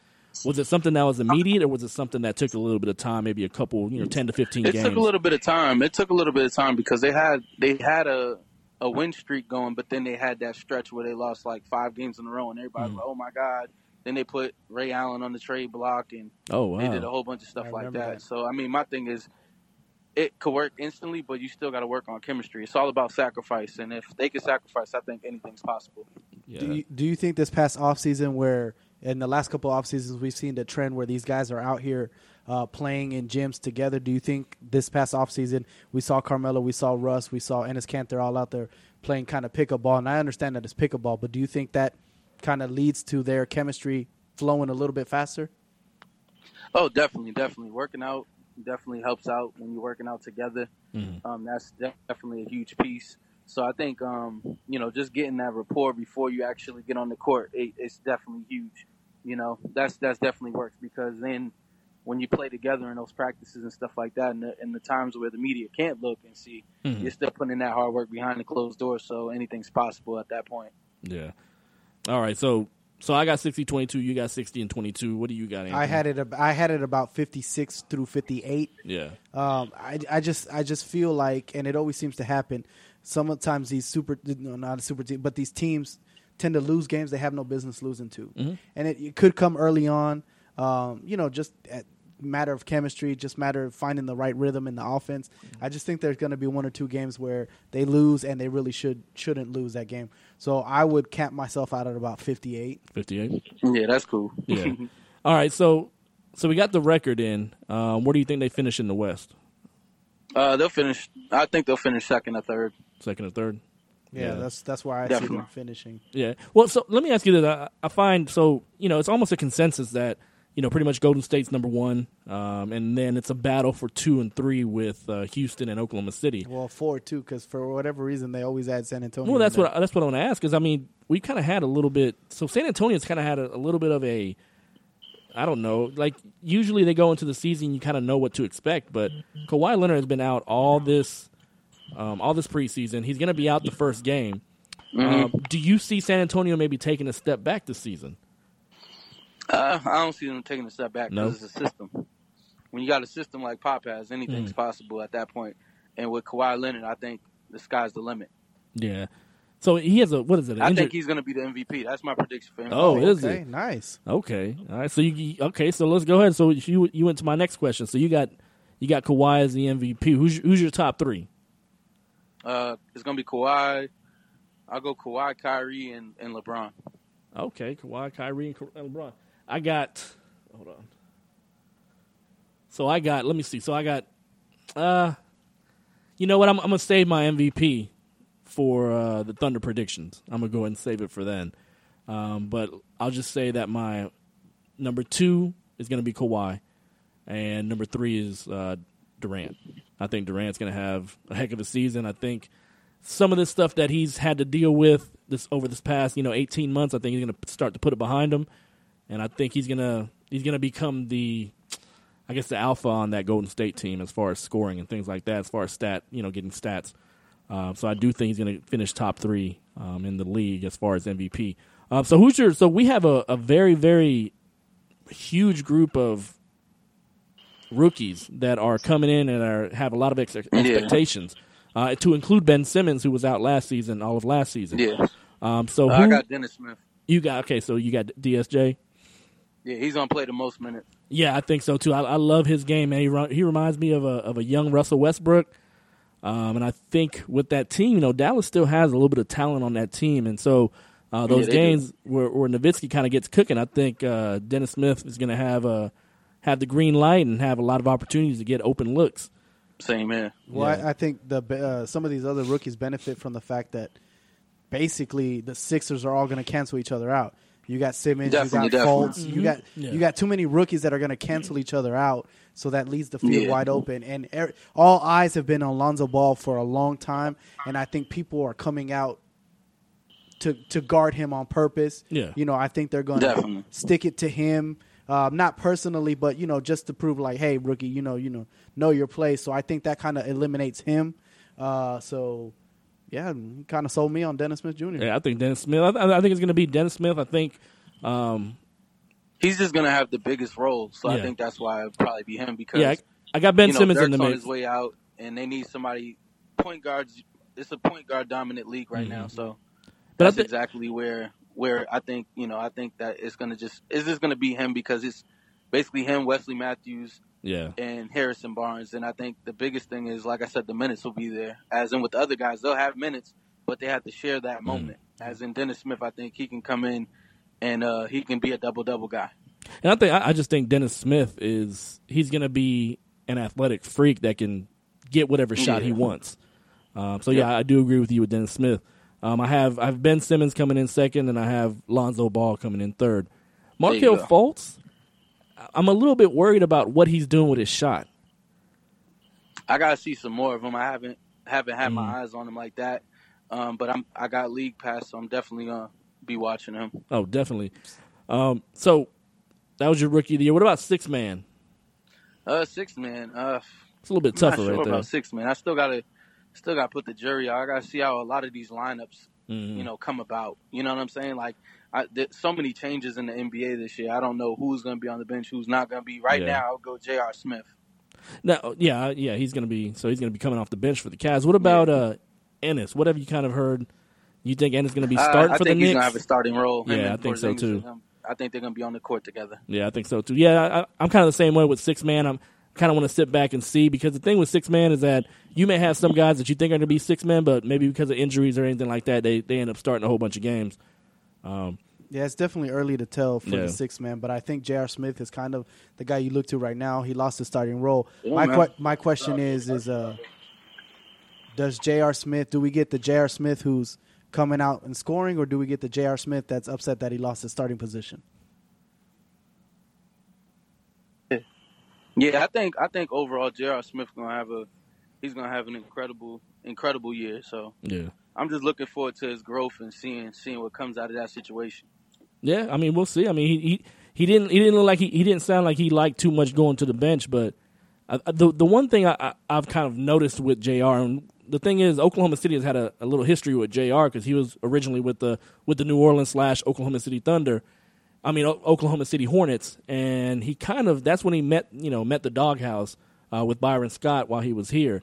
Was it something that was immediate, or was it something that took a little bit of time, maybe a couple, you know, ten to fifteen It games? took a little bit of time. It took a little bit of time because they had they had a a win streak going, but then they had that stretch where they lost like five games in a row, and everybody was mm. like, "Oh my god!" Then they put Ray Allen on the trade block, and oh wow, they did a whole bunch of stuff I like that. that. So I mean, my thing is, it could work instantly, but you still got to work on chemistry. It's all about sacrifice, and if they can sacrifice, I think anything's possible. yeah. Do you, do you think this past offseason where in the last couple off seasons we've seen the trend where these guys are out here uh, playing in gyms together? Do you think this past off season we saw Carmelo, we saw Russ, we saw Enes Kanter all out there playing kind of pick up ball? And I understand that it's pick up ball, but do you think that kind of leads to their chemistry flowing a little bit faster? Oh, definitely, definitely. Working out definitely helps out when you're working out together. Mhm. Um, that's definitely a huge piece. So I think, um, you know, just getting that rapport before you actually get on the court, it, it's definitely huge. You know, that's that's definitely works because then when you play together in those practices and stuff like that, and the, and the times where the media can't look and see, Mhm. you're still putting in that hard work behind the closed doors. So anything's possible at that point. Yeah. All right. So so I got 60 22, you got 60 and 22. What do you got? Anthony? I had it. I had it about fifty six through fifty eight. Yeah. Um, I, I just I just feel like, and it always seems to happen. Sometimes these super, no, not a super team, but these teams tend to lose games they have no business losing to, Mhm. and it, it could come early on. Um, you know, just at matter of chemistry, just matter of finding the right rhythm in the offense. I just think there's going to be one or two games where they lose and they really should shouldn't lose that game. So I would cap myself out at about 58. 58. Yeah, that's cool. Yeah. All right. So so we got the record in. Um, where do you think they finish in the West? uh, they'll finish. I think they'll finish second or third. Second or third? Yeah, Yeah. that's that's where I see Definitely. them finishing. Yeah. Well, so let me ask you this. I, I find so you know it's almost a consensus that you know pretty much Golden State's number one, um, and then it's a battle for two and three with uh, Houston and Oklahoma City. Well, four too, because for whatever reason they always add San Antonio. Well, that's in what that's what I want to ask. Is I mean, we kind of had a little bit. So San Antonio's kind of had a, a little bit of a, I don't know. Like usually they go into the season, you kind of know what to expect. But Kawhi Leonard has been out all this, um, all this preseason. He's going to be out the first game. Mm-hmm. Um, do you see San Antonio maybe taking a step back this season? Uh, I don't see them taking a step back No? because it's a system. When you got a system like Pop has, anything's Mm. possible at that point. And with Kawhi Leonard, I think the sky's the limit. Yeah. So he has a what is it? an I injury- think he's going to be the MVP. That's my prediction for him. Oh, is okay, it? nice. Okay. All right. So you okay? So let's go ahead. So you you went to my next question. So you got you got Kawhi as the MVP. Who's who's your top three? Uh, it's to be Kawhi. I'll go Kawhi, Kyrie, and, and LeBron. Okay, Kawhi, Kyrie, and LeBron. I got. Hold on. So I got. Let me see. So I got. Uh, you know what? I'm, I'm gonna save my MVP for uh, the Thunder predictions. I'm gonna go ahead and save it for then. Um, but I'll just say that my number two is gonna be Kawhi, and number three is uh, Durant. I think Durant's gonna have a heck of a season. I think some of this stuff that he's had to deal with this over this past you know 18 months, I think he's going to start to put it behind him, and I think he's gonna he's gonna become the I guess the alpha on that Golden State team as far as scoring and things like that, as far as stat, you know, getting stats. Uh, so I do think he's going to finish top three um, in the league as far as MVP. Uh, so who's your? So we have a, a very very huge group of rookies that are coming in and are have a lot of ex- expectations. Uh, to include Ben Simmons, who was out last season, all of last season. Yeah. Um, so Uh, who I got Dennis Smith. you got? Okay, so you got DSJ. Yeah, he's gonna play the most minutes. Yeah, I think so too. I, I love his game, man. He, run, he reminds me of a of a young Russell Westbrook. Um, and I think with that team, you know, Dallas still has a little bit of talent on that team, and so uh, those do. games where, where Nowitzki kind of gets cooking, I think uh, Dennis Smith is going to have uh, have the green light and have a lot of opportunities to get open looks. Same here. Well, Yeah. I, I think the uh, some of these other rookies benefit from the fact that basically the Sixers are all going to cancel each other out. You got Simmons, Definitely, you got definitely. Fultz, you got Yeah. you got too many rookies that are going to cancel each other out. So that leaves the field Yeah. wide open, and er, all eyes have been on Lonzo Ball for a long time, and I think people are coming out to to guard him on purpose. Yeah. you know, I think they're going to stick it to him. Um, not personally, but you know, just to prove like, hey, rookie, you know, you know, know your place. So I think that kind of eliminates him. Uh, so yeah, kind of sold me on Dennis Smith Jr. Yeah, I think Dennis Smith. I, I think it's going to be Dennis Smith. I think. Um, He's just gonna have the biggest role, so Yeah. I think that's why it'd probably be him because yeah, I, I got Ben you know, Simmons Dirk's in the on mix. his way out, and they need somebody point guards. It's a point guard dominant league right now, so Mm-hmm. But I that's thi- exactly where where I think you know I think that it's gonna just it's just gonna be him because it's basically him, Wesley Matthews, Yeah, and Harrison Barnes, and I think the biggest thing is like I said, the minutes will be there. As in with the other guys, they'll have minutes, but they have to share Mm. that moment. As in Dennis Smith, I think he can come in and uh, he can be a double double guy. and I think I, just think Dennis Smith is he's going to be an athletic freak that can get whatever shot he wants. Um, so yeah, I do agree with you with Dennis Smith. Um, I have I have Ben Simmons coming in second, and I have Lonzo Ball coming in third. Markelle. Fultz, I'm a little bit worried about what he's doing with his shot. I gotta see some more of him. I haven't haven't had Mm. my eyes on him like that, um, but I'm I got league pass, so I'm definitely gonna be watching him. Oh, definitely. Um, so that was your rookie of the year. What about six man? Uh, six man. Uh, It's a little bit I'm tougher sure right there. about six man. I still gotta still gotta put the jury out. I gotta see how a lot of these lineups Mhm. you know come about. You know what I'm saying? Like, I, there's so many changes in the NBA this year. I don't know who's going to be on the bench, who's not going to be. Right Yeah. now, I'll go J.R. Smith. Now, yeah, yeah, he's gonna be so he's gonna be coming off the bench for the Cavs. What about uh Enes? What have you kind of heard? You think Enes gonna be Uh, starting I for think the he's going to Knicks? have a starting role. Yeah, I think so, too. I think they're going to be on the court together. Yeah, I think so too. Yeah, I, I'm kind of the same way with six man. I'm kind of want to sit back and see because the thing with six man is that you may have some guys that you think are going to be six men, but maybe because of injuries or anything like that, they they end up starting a whole bunch of games. Um, Yeah, it's definitely early to tell for Yeah. the six man, but I think J.R. Smith is kind of the guy you look to right now. He lost his starting role. Yeah, my man. que- my question is is uh, does J.R. Smith? Do we get the J.R. Smith who's coming out and scoring, or do we get the J.R. Smith that's upset that he lost his starting position? Yeah, I think I think overall J.R. Smith going to have a he's going to have an incredible incredible year. So yeah, I'm just looking forward to his growth and seeing seeing what comes out of that situation. yeah. I mean, we'll see. I mean, he he, he didn't he didn't look like he, he didn't sound like he liked too much going to the bench, but I, the the one thing I, I, I've kind of noticed with Jr. and the thing is Oklahoma City has had a, a little history with Jr. because he was originally with the with the New Orleans slash Oklahoma City Thunder. I mean o- Oklahoma City Hornets, and he kind of that's when he met you know met the doghouse uh, with Byron Scott while he was here,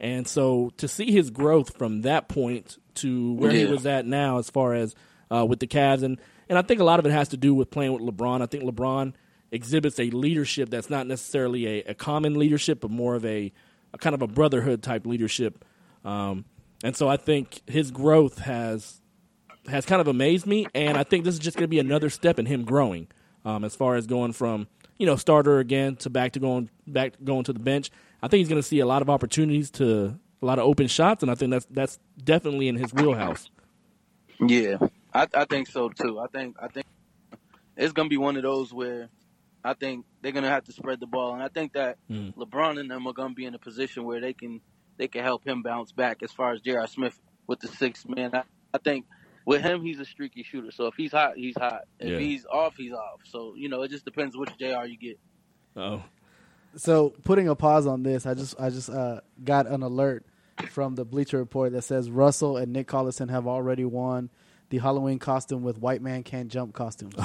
and so to see his growth from that point to where he was at now, as far as uh, with the Cavs, and and I think a lot of it has to do with playing with LeBron. I think LeBron exhibits a leadership that's not necessarily a, a common leadership, but more of a, a kind of a brotherhood type leadership. Um, and so I think his growth has has kind of amazed me, and I think this is just going to be another step in him growing, um, as far as going from you know starter again to back to going back going to the bench. I think he's going to see a lot of opportunities to a lot of open shots, and I think that's that's definitely in his wheelhouse. Yeah, I, I think so too. I think I think it's gonna be one of those where I think they're gonna have to spread the ball, and I think that Mm. LeBron and them are gonna be in a position where they can they can help him bounce back. As far as J.R. Smith with the six man, I, I think with him he's a streaky shooter. So if he's hot, he's hot. If Yeah. he's off, he's off. So you know it just depends which Jr. you get. Oh, So putting a pause on this, I just I just uh, got an alert from the Bleacher Report that says Russell and Nick Collison have already won the Halloween costume with White Man Can't Jump costume.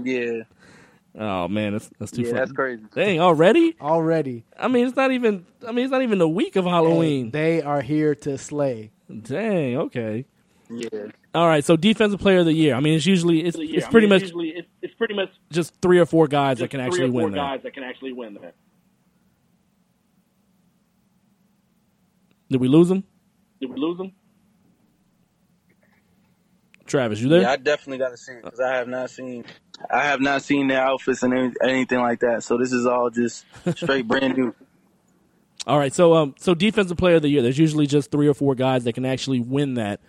Yeah, Oh man, that's that's too yeah, funny. that's crazy. Dang, already? already. I mean, it's not even. I mean, it's not even the week of Halloween. They are here to slay. Dang. Okay. Yeah, All right. So defensive player of the year. I mean, it's usually it's, it's pretty much usually it's, it's pretty much just three or four guys that can three actually or four win that. guys that can actually win that. Did we lose him? Did we lose them? Travis, you there? yeah, I definitely got to see it because I have not seen, I have not seen their outfits and any, anything like that. So this is all just straight brand new. All right, so um, so defensive player of the year. There's usually just three or four guys that can actually win that.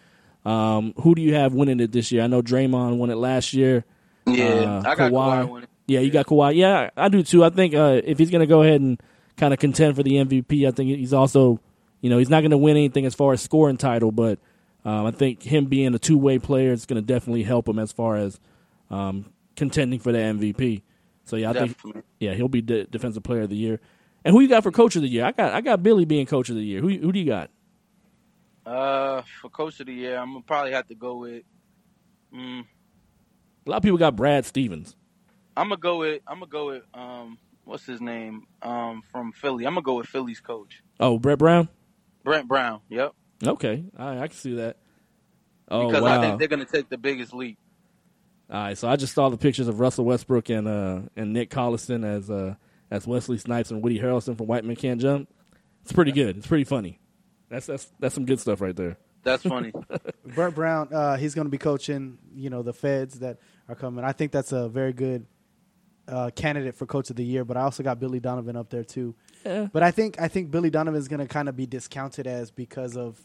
Um, who do you have winning it this year? I know Draymond won it last year. Yeah, Uh, I got Kawhi. Kawhi. Yeah, you got Kawhi. Yeah, I do too. I think uh, if he's going to go ahead and kind of contend for the MVP, I think he's also, you know, he's not going to win anything as far as scoring title, but um, I think him being a two way player is going to definitely help him as far as um, contending for the MVP. So yeah, I think yeah he'll be de- defensive player of the year. And who you got for coach of the year? I got I got Billy being coach of the year. Who who do you got? Uh, for coach of the year, I'm gonna probably have to go with. Mm, A lot of people got Brad Stevens. I'm gonna go with. I'm gonna go with. Um, what's his name? Um, from Philly. I'm gonna go with Philly's coach, Oh, Brett Brown. Brent Brown. Yep. Okay, I, I can see that. Oh because wow! I think they're gonna take the biggest leap. All right, so I just saw the pictures of Russell Westbrook and uh, and Nick Collison as uh, as Wesley Snipes and Woody Harrelson from White Men Can't Jump. It's pretty good. It's pretty funny. That's that's that's some good stuff right there. That's funny. Brett Brown, uh, he's going to be coaching, you know, the feds that are coming. I think that's a very good uh, candidate for coach of the year. But I also got Billy Donovan up there too. Yeah. But I think I think Billy Donovan is going to kind of be discounted as because of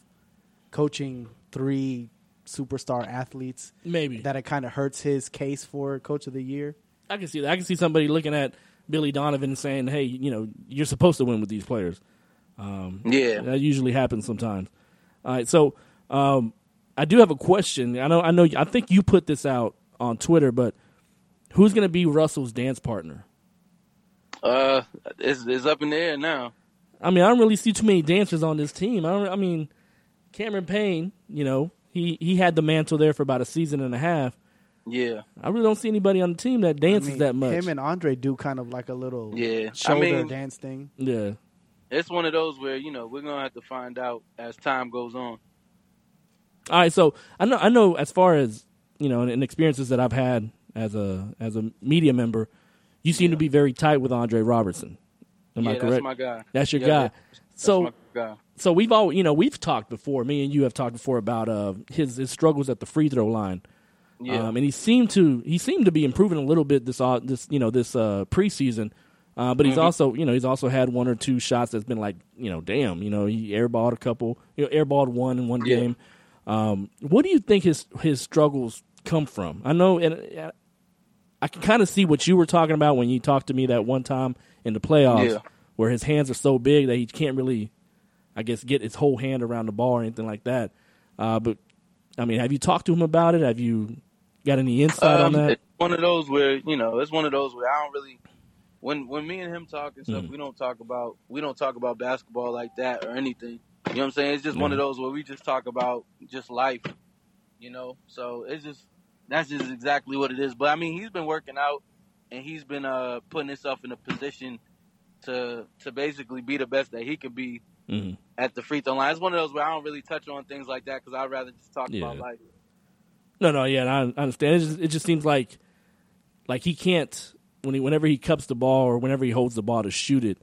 coaching three superstar athletes Maybe that it kind of hurts his case for coach of the year. I can see that. I can see somebody looking at Billy Donovan and saying, "Hey, you know, you're supposed to win with these players." Um, Yeah. that usually happens sometimes. All right, so um, I do have a question. I know, I know, I think you put this out on Twitter, but who's going to be Russell's dance partner? Uh, it's, it's up in the air now. I mean, I don't really see too many dancers on this team. I don't. I mean, Cameron Payne, you know, he he had the mantle there for about a season and a half. Yeah. I really don't see anybody on the team that I dances mean, that much. Him and Andre do kind of like a little Yeah. I shoulder mean- dance thing. yeah. It's one of those where you know we're gonna have to find out as time goes on. All right, so I know I know as far as you know, and, experiences that I've had as a as a media member, you seem to be very tight with Andre Roberson. Am yeah, I correct? that's my guy. That's your Yeah, guy. That's So guy. so we've all you know we've talked before. Me and you have talked before about uh, his his struggles at the free throw line. Yeah. Um, and he seemed to he seemed to be improving a little bit this uh, this you know this uh, preseason. Uh, but he's Mhm. also you know he's also had one or two shots that's been like you know damn you know he airballed a couple you know airballed one in one Yeah. game. Um, what do you think his his struggles come from? I know and uh, I can kind of see what you were talking about when you talked to me that one time in the playoffs Yeah. where his hands are so big that he can't really I guess get his whole hand around the ball or anything like that. Uh, but I mean, have you talked to him about it? Have you got any insight on Um, that? It's one of those where you know it's one of those where I don't really when when me and him talk and stuff Mhm. we don't talk about we don't talk about basketball like that or anything. You know what I'm saying? It's just one of those where we just talk about just life. You know, so it's just that's just exactly what it is. But I mean, he's been working out and he's been uh putting himself in a position to to basically be the best that he could be hmm at the free throw line. It's one of those where I don't really touch on things like that because I'd rather just talk Yeah. about life. No, no, yeah, I, I understand. It just, it just seems like like he can't when he whenever he cups the ball or whenever he holds the ball to shoot it.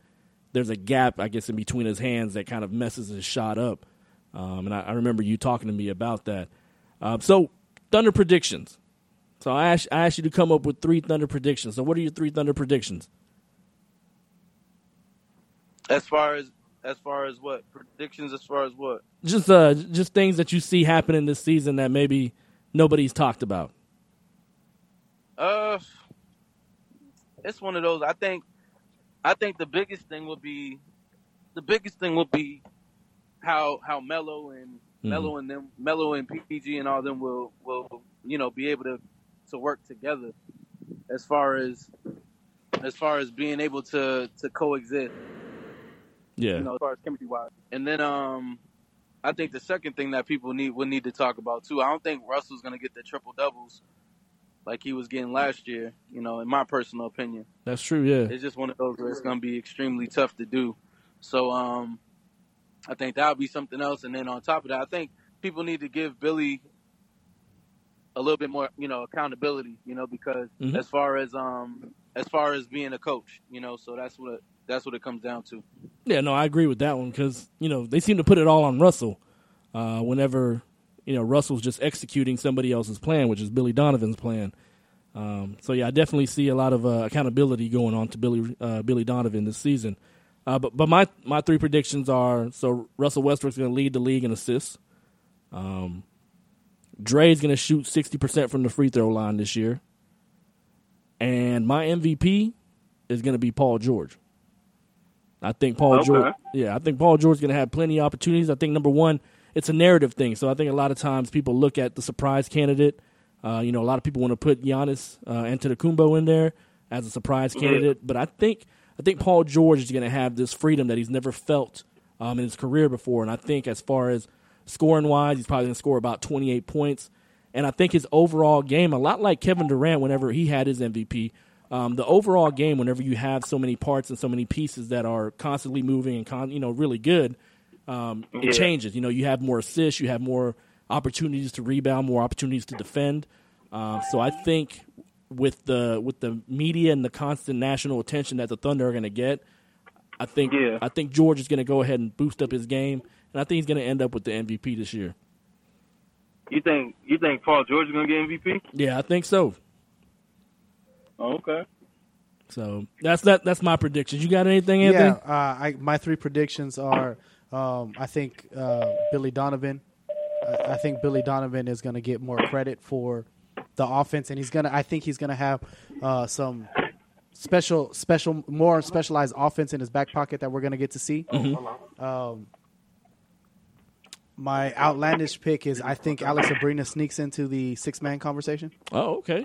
There's a gap, I guess, in between his hands that kind of messes his shot up. Um, and I, I remember you talking to me about that. Um, so Thunder predictions. So I asked, I asked you to come up with three Thunder predictions. So what are your three Thunder predictions? As far as as far as what predictions? As far as what? Just uh, just things that you see happening this season that maybe nobody's talked about. Uh, it's one of those. I think, I think the biggest thing will be, the biggest thing will be how how Melo and Mhm. Melo and them, Melo and PG and all them will will you know be able to to work together. As far as as far as being able to to coexist. Yeah. You know, as far as chemistry wise. And then um, I think the second thing that people need would need to talk about too. I don't think Russell's gonna get the triple doubles like he was getting last year. You know, in my personal opinion. That's true. Yeah. It's just one of those where it's going to be extremely tough to do. So um, I think that'll be something else. And then on top of that, I think people need to give Billy a little bit more, you know, accountability. You know, because Mhm. as far as um, as far as being a coach, you know, so that's what that's what it comes down to. Yeah, no, I agree with that one because you know they seem to put it all on Russell. Uh, whenever you know Russell's just executing somebody else's plan, which is Billy Donovan's plan. Um, so yeah, I definitely see a lot of uh, accountability going on to Billy uh, Billy Donovan this season. Uh, but but my my three predictions are so Russell Westbrook's going to lead the league in assists. Um, Dre's going to shoot sixty percent from the free throw line this year, and my MVP is going to be Paul George. I think Paul Okay. George. Yeah, I think Paul George is going to have plenty of opportunities. I think number one, it's a narrative thing. So I think a lot of times people look at the surprise candidate. Uh, you know, a lot of people want to put Giannis uh, Antetokounmpo in there as a surprise candidate, but I think I think Paul George is going to have this freedom that he's never felt um, in his career before. And I think as far as scoring wise, he's probably going to score about 28 points. And I think his overall game, a lot like Kevin Durant whenever he had his MVP, um, the overall game, whenever you have so many parts and so many pieces that are constantly moving and con- you know really good, um, it Yeah. changes. You know, you have more assists, you have more opportunities to rebound, more opportunities to defend. Um, so I think with the with the media and the constant national attention that the Thunder are going to get, I think Yeah. I think George is going to go ahead and boost up his game, and I think he's going to end up with the MVP this year. You think you think Paul George is gonna get MVP? Yeah, I think so. Oh, okay. So that's that. That's my predictions. You got anything, Anthony? Yeah, uh, I, my three predictions are: um, I think uh, Billy Donovan. I, I think Billy Donovan is going to get more credit for the offense, and he's gonna. I think he's going to have uh, some special, special, more specialized offense in his back pocket that we're going to get to see. Um, my outlandish pick is: I think Alex Abrines sneaks into the six-man conversation Oh, okay.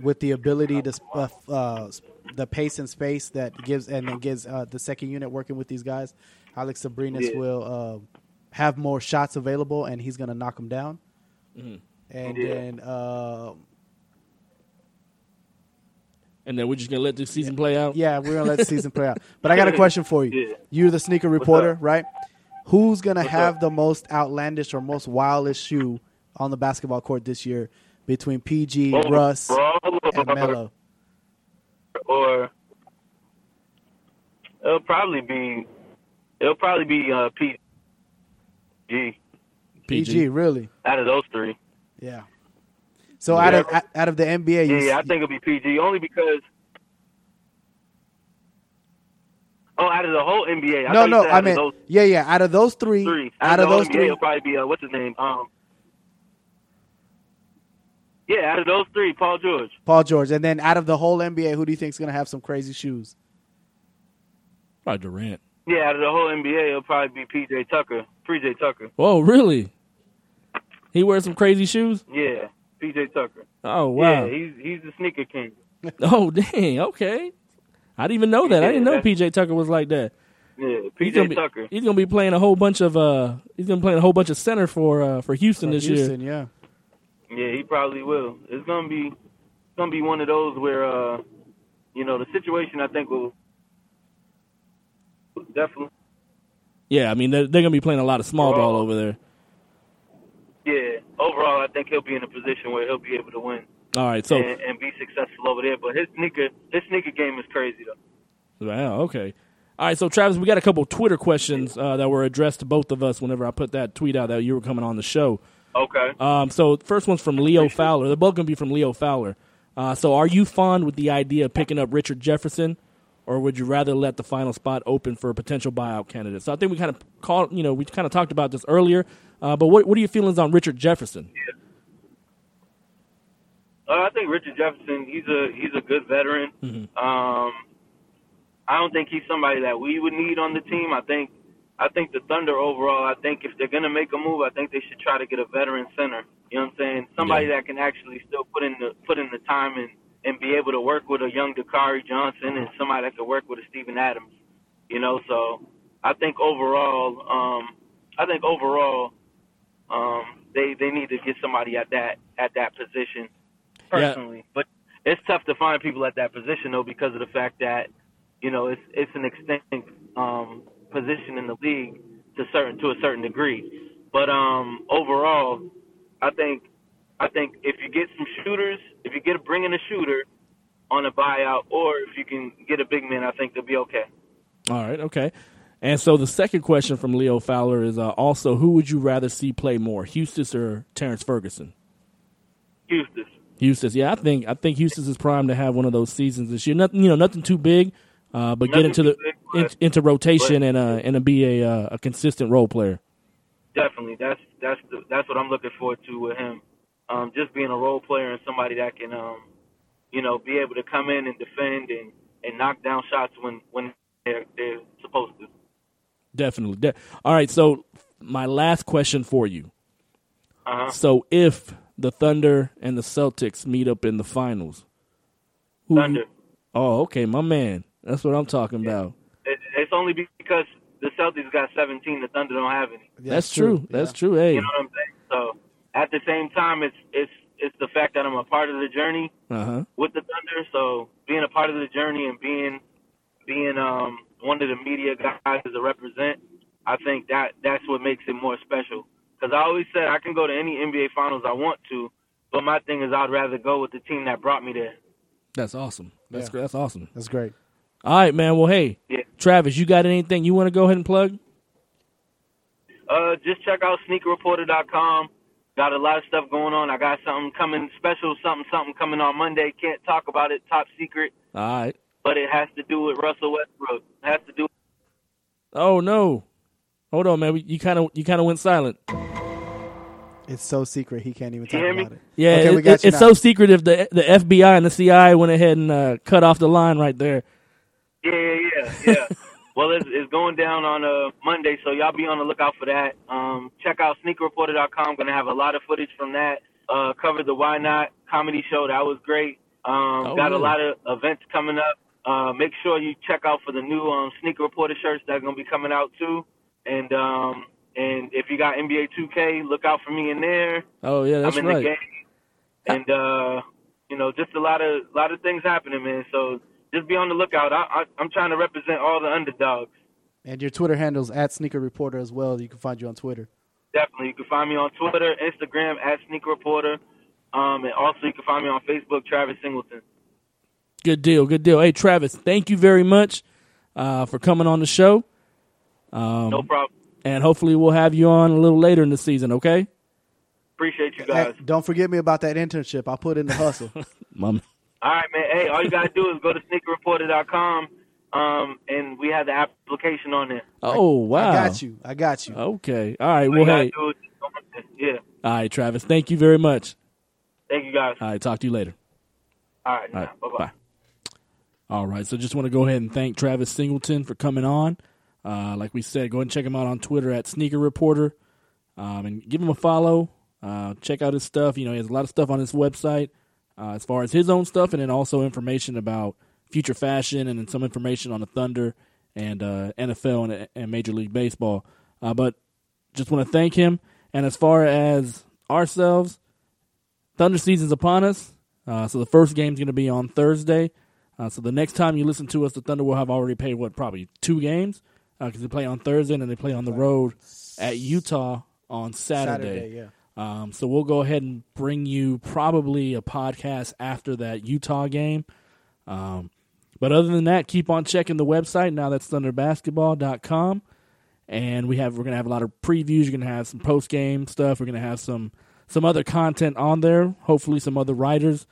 with the ability to uh, uh, the pace and space that gives and then gives uh, the second unit working with these guys. Alex Abrines Yeah. will uh, have more shots available, and he's going to knock them down. And Yeah. then uh, And then we're just gonna let the season play out. yeah, we're gonna let the season play out. But I got a question for you. Yeah. You're the sneaker reporter, right? Who's gonna have up? the most outlandish or most wildest shoe on the basketball court this year between PG, Oh, Russ, and Melo? or it'll probably be it'll probably be uh, PG PG, really? out of those three. Yeah. So Yeah. out of out of the NBA, you Yeah, I think it'll be PG only because. Oh, out of the whole NBA. I no, no. I out of mean, those yeah, yeah. Out of those three, three. out of those NBA, three, it'll probably be uh, what's his name? Um. Yeah, out of those three, Paul George. Paul George, and then out of the whole NBA, who do you think is going to have some crazy shoes? Probably Durant. Yeah, out of the whole NBA, it'll probably be PJ Tucker. PJ Tucker. Oh, really? He wears some crazy shoes. Yeah, PJ Tucker. Oh wow. Yeah, he's he's the sneaker king. Oh dang. Okay. I didn't even know that. I didn't know PJ Tucker was like that. Yeah, He's PJ gonna be, Tucker. He's gonna be playing a whole bunch of uh. He's gonna play a whole bunch of center for uh for Houston For this Houston, year. yeah. Yeah, he probably will. It's gonna be it's gonna be one of those where uh you know the situation I think will definitely Yeah, I mean they're, they're gonna be playing a lot of small Bro. ball over there. yeah. Overall, I think he'll be in a position where he'll be able to win All right, so and, and be successful over there. But his sneaker his sneaker game is crazy though. wow, okay. All right, so Travis, we got a couple Twitter questions uh, that were addressed to both of us whenever I put that tweet out that you were coming on the show. Okay. Um, so first one's from Leo Fowler. They're both gonna be from Leo Fowler. Uh, so are you fond with the idea of picking up Richard Jefferson, or would you rather let the final spot open for a potential buyout candidate? So I think we kind of called, you know, we kind of talked about this earlier. Uh, but what what are your feelings on Richard Jefferson? Uh, I think Richard Jefferson, he's a he's a good veteran. Um, I don't think he's somebody that we would need on the team. I think I think the Thunder overall. I think if they're gonna make a move, I think they should try to get a veteran center. You know what I'm saying? Somebody Yeah. that can actually still put in the put in the time and and be able to work with a young Dakari Johnson and somebody that could work with a Steven Adams. You know, so I think overall, um, I think overall, um, they they need to get somebody at that at that position personally. Yeah. But it's tough to find people at that position though because of the fact that you know it's it's an extinct um, position in the league to certain to a certain degree. But um, overall, I think I think if you get some shooters, if you get a bring in a shooter on a buyout, or if you can get a big man, I think they'll be okay. All right, okay. And so the second question from Leo Fowler is uh, also who would you rather see play more, Huestis or Terrance Ferguson? Huestis. Huestis, yeah, I think I think Huestis is primed to have one of those seasons this year. Nothing, you know, nothing too big, uh, but nothing get into the big, in, into rotation and uh, and be a uh, a consistent role player. Definitely, that's that's the, that's what I'm looking forward to with him. Um, just being a role player and somebody that can, um, you know, be able to come in and defend and, and knock down shots when when they're they're supposed to. Definitely. De- All right. So my last question for you. Uh-huh. So if the Thunder and the Celtics meet up in the finals, who, Thunder. Oh, okay, my man. That's what I'm talking yeah. about. It, it's only because the Celtics got 17, the Thunder don't have any. That's, That's true. true. That's true. Hey, you know what I'm saying? So at the same time, it's it's it's the fact that I'm a part of the journey uh-huh. with the Thunder. So being a part of the journey and being being um one of the media guys to represent, I think that that's what makes it more special. Because I always said I can go to any NBA Finals I want to, but my thing is I'd rather go with the team that brought me there. That's awesome. That's yeah. That's awesome. That's great. All right, man. Well, hey, yeah. Travis, you got anything you want to go ahead and plug? Uh, just check out sneakerreporter.com. Got a lot of stuff going on. I got something coming special, something, something coming on Monday. Can't talk about it. Top secret. All right but it has to do with Russell Westbrook. It has to do. Oh no! Hold on, man. You kind of you kind of went silent. It's so secret he can't even talk about it. Yeah, okay, it, it, it's now. so secretive. The the FBI and the CIA went ahead and uh, cut off the line right there. Yeah, yeah, yeah. well, it's, it's going down on a uh, Monday, so y'all be on the lookout for that. Um, check out sneakerreporter.com. Going to have a lot of footage from that. Uh, covered the Why Not comedy show. That was great. Um, oh, got really? a lot of events coming up. Uh, make sure you check out for the new um, sneaker reporter shirts that are gonna be coming out too. And um, and if you got NBA 2K, look out for me in there. Oh yeah, that's I'm in right. The game. And uh, you know, just a lot of lot of things happening, man. So just be on the lookout. I, I, I'm trying to represent all the underdogs. And your Twitter handles at Sneaker Reporter as well. You can find you on Twitter. Definitely, you can find me on Twitter, Instagram at Sneaker Reporter, um, and also you can find me on Facebook, Travis Singleton. Good deal. Good deal. Hey, Travis, thank you very much uh, for coming on the show. Um, no problem. And hopefully we'll have you on a little later in the season, okay? Appreciate you guys. Hey, don't forget me about that internship. I'll put in the hustle. Mom. All right, man. Hey, all you got to do is go to sneakerreporter.com um, and we have the application on there. Oh, wow. I got you. I got you. Okay. All right. All well, hey. Yeah. All right, Travis. Thank you very much. Thank you, guys. All right. Talk to you later. All right. All right. Bye-bye. Bye. All right, so just want to go ahead and thank Travis Singleton for coming on. Uh, like we said, go ahead and check him out on Twitter at Sneaker Reporter, um, and give him a follow. Uh, check out his stuff. You know, he has a lot of stuff on his website uh, as far as his own stuff, and then also information about future fashion and some information on the Thunder and uh, NFL and, and, Major League Baseball. Uh, but just want to thank him. And as far as ourselves, Thunder season's upon us. Uh, so the first game's going to be on Thursday. Uh, so the next time you listen to us, the Thunder will have already played what probably two games because uh, they play on Thursday and then they play on the road at Utah on Saturday. Saturday yeah. Um, so we'll go ahead and bring you probably a podcast after that Utah game. Um, but other than that, keep on checking the website. Now that's thunderbasketball.com. And we have we're gonna have a lot of previews. You're gonna have some post game stuff. We're gonna have some some other content on there. Hopefully, some other writers.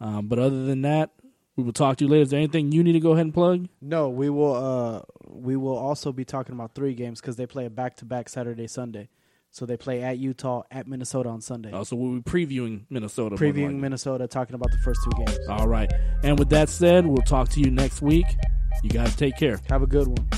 Um, but other than that, we will talk to you later. Is there anything you need to go ahead and plug? No, we will. Uh, we will also be talking about three games because they play a back to back Saturday Sunday. So they play at Utah, at Minnesota on Sunday. Oh, so we'll be previewing Minnesota. Previewing Minnesota, talking about the first two games. All right. And with that said, we'll talk to you next week. You guys take care. Have a good one.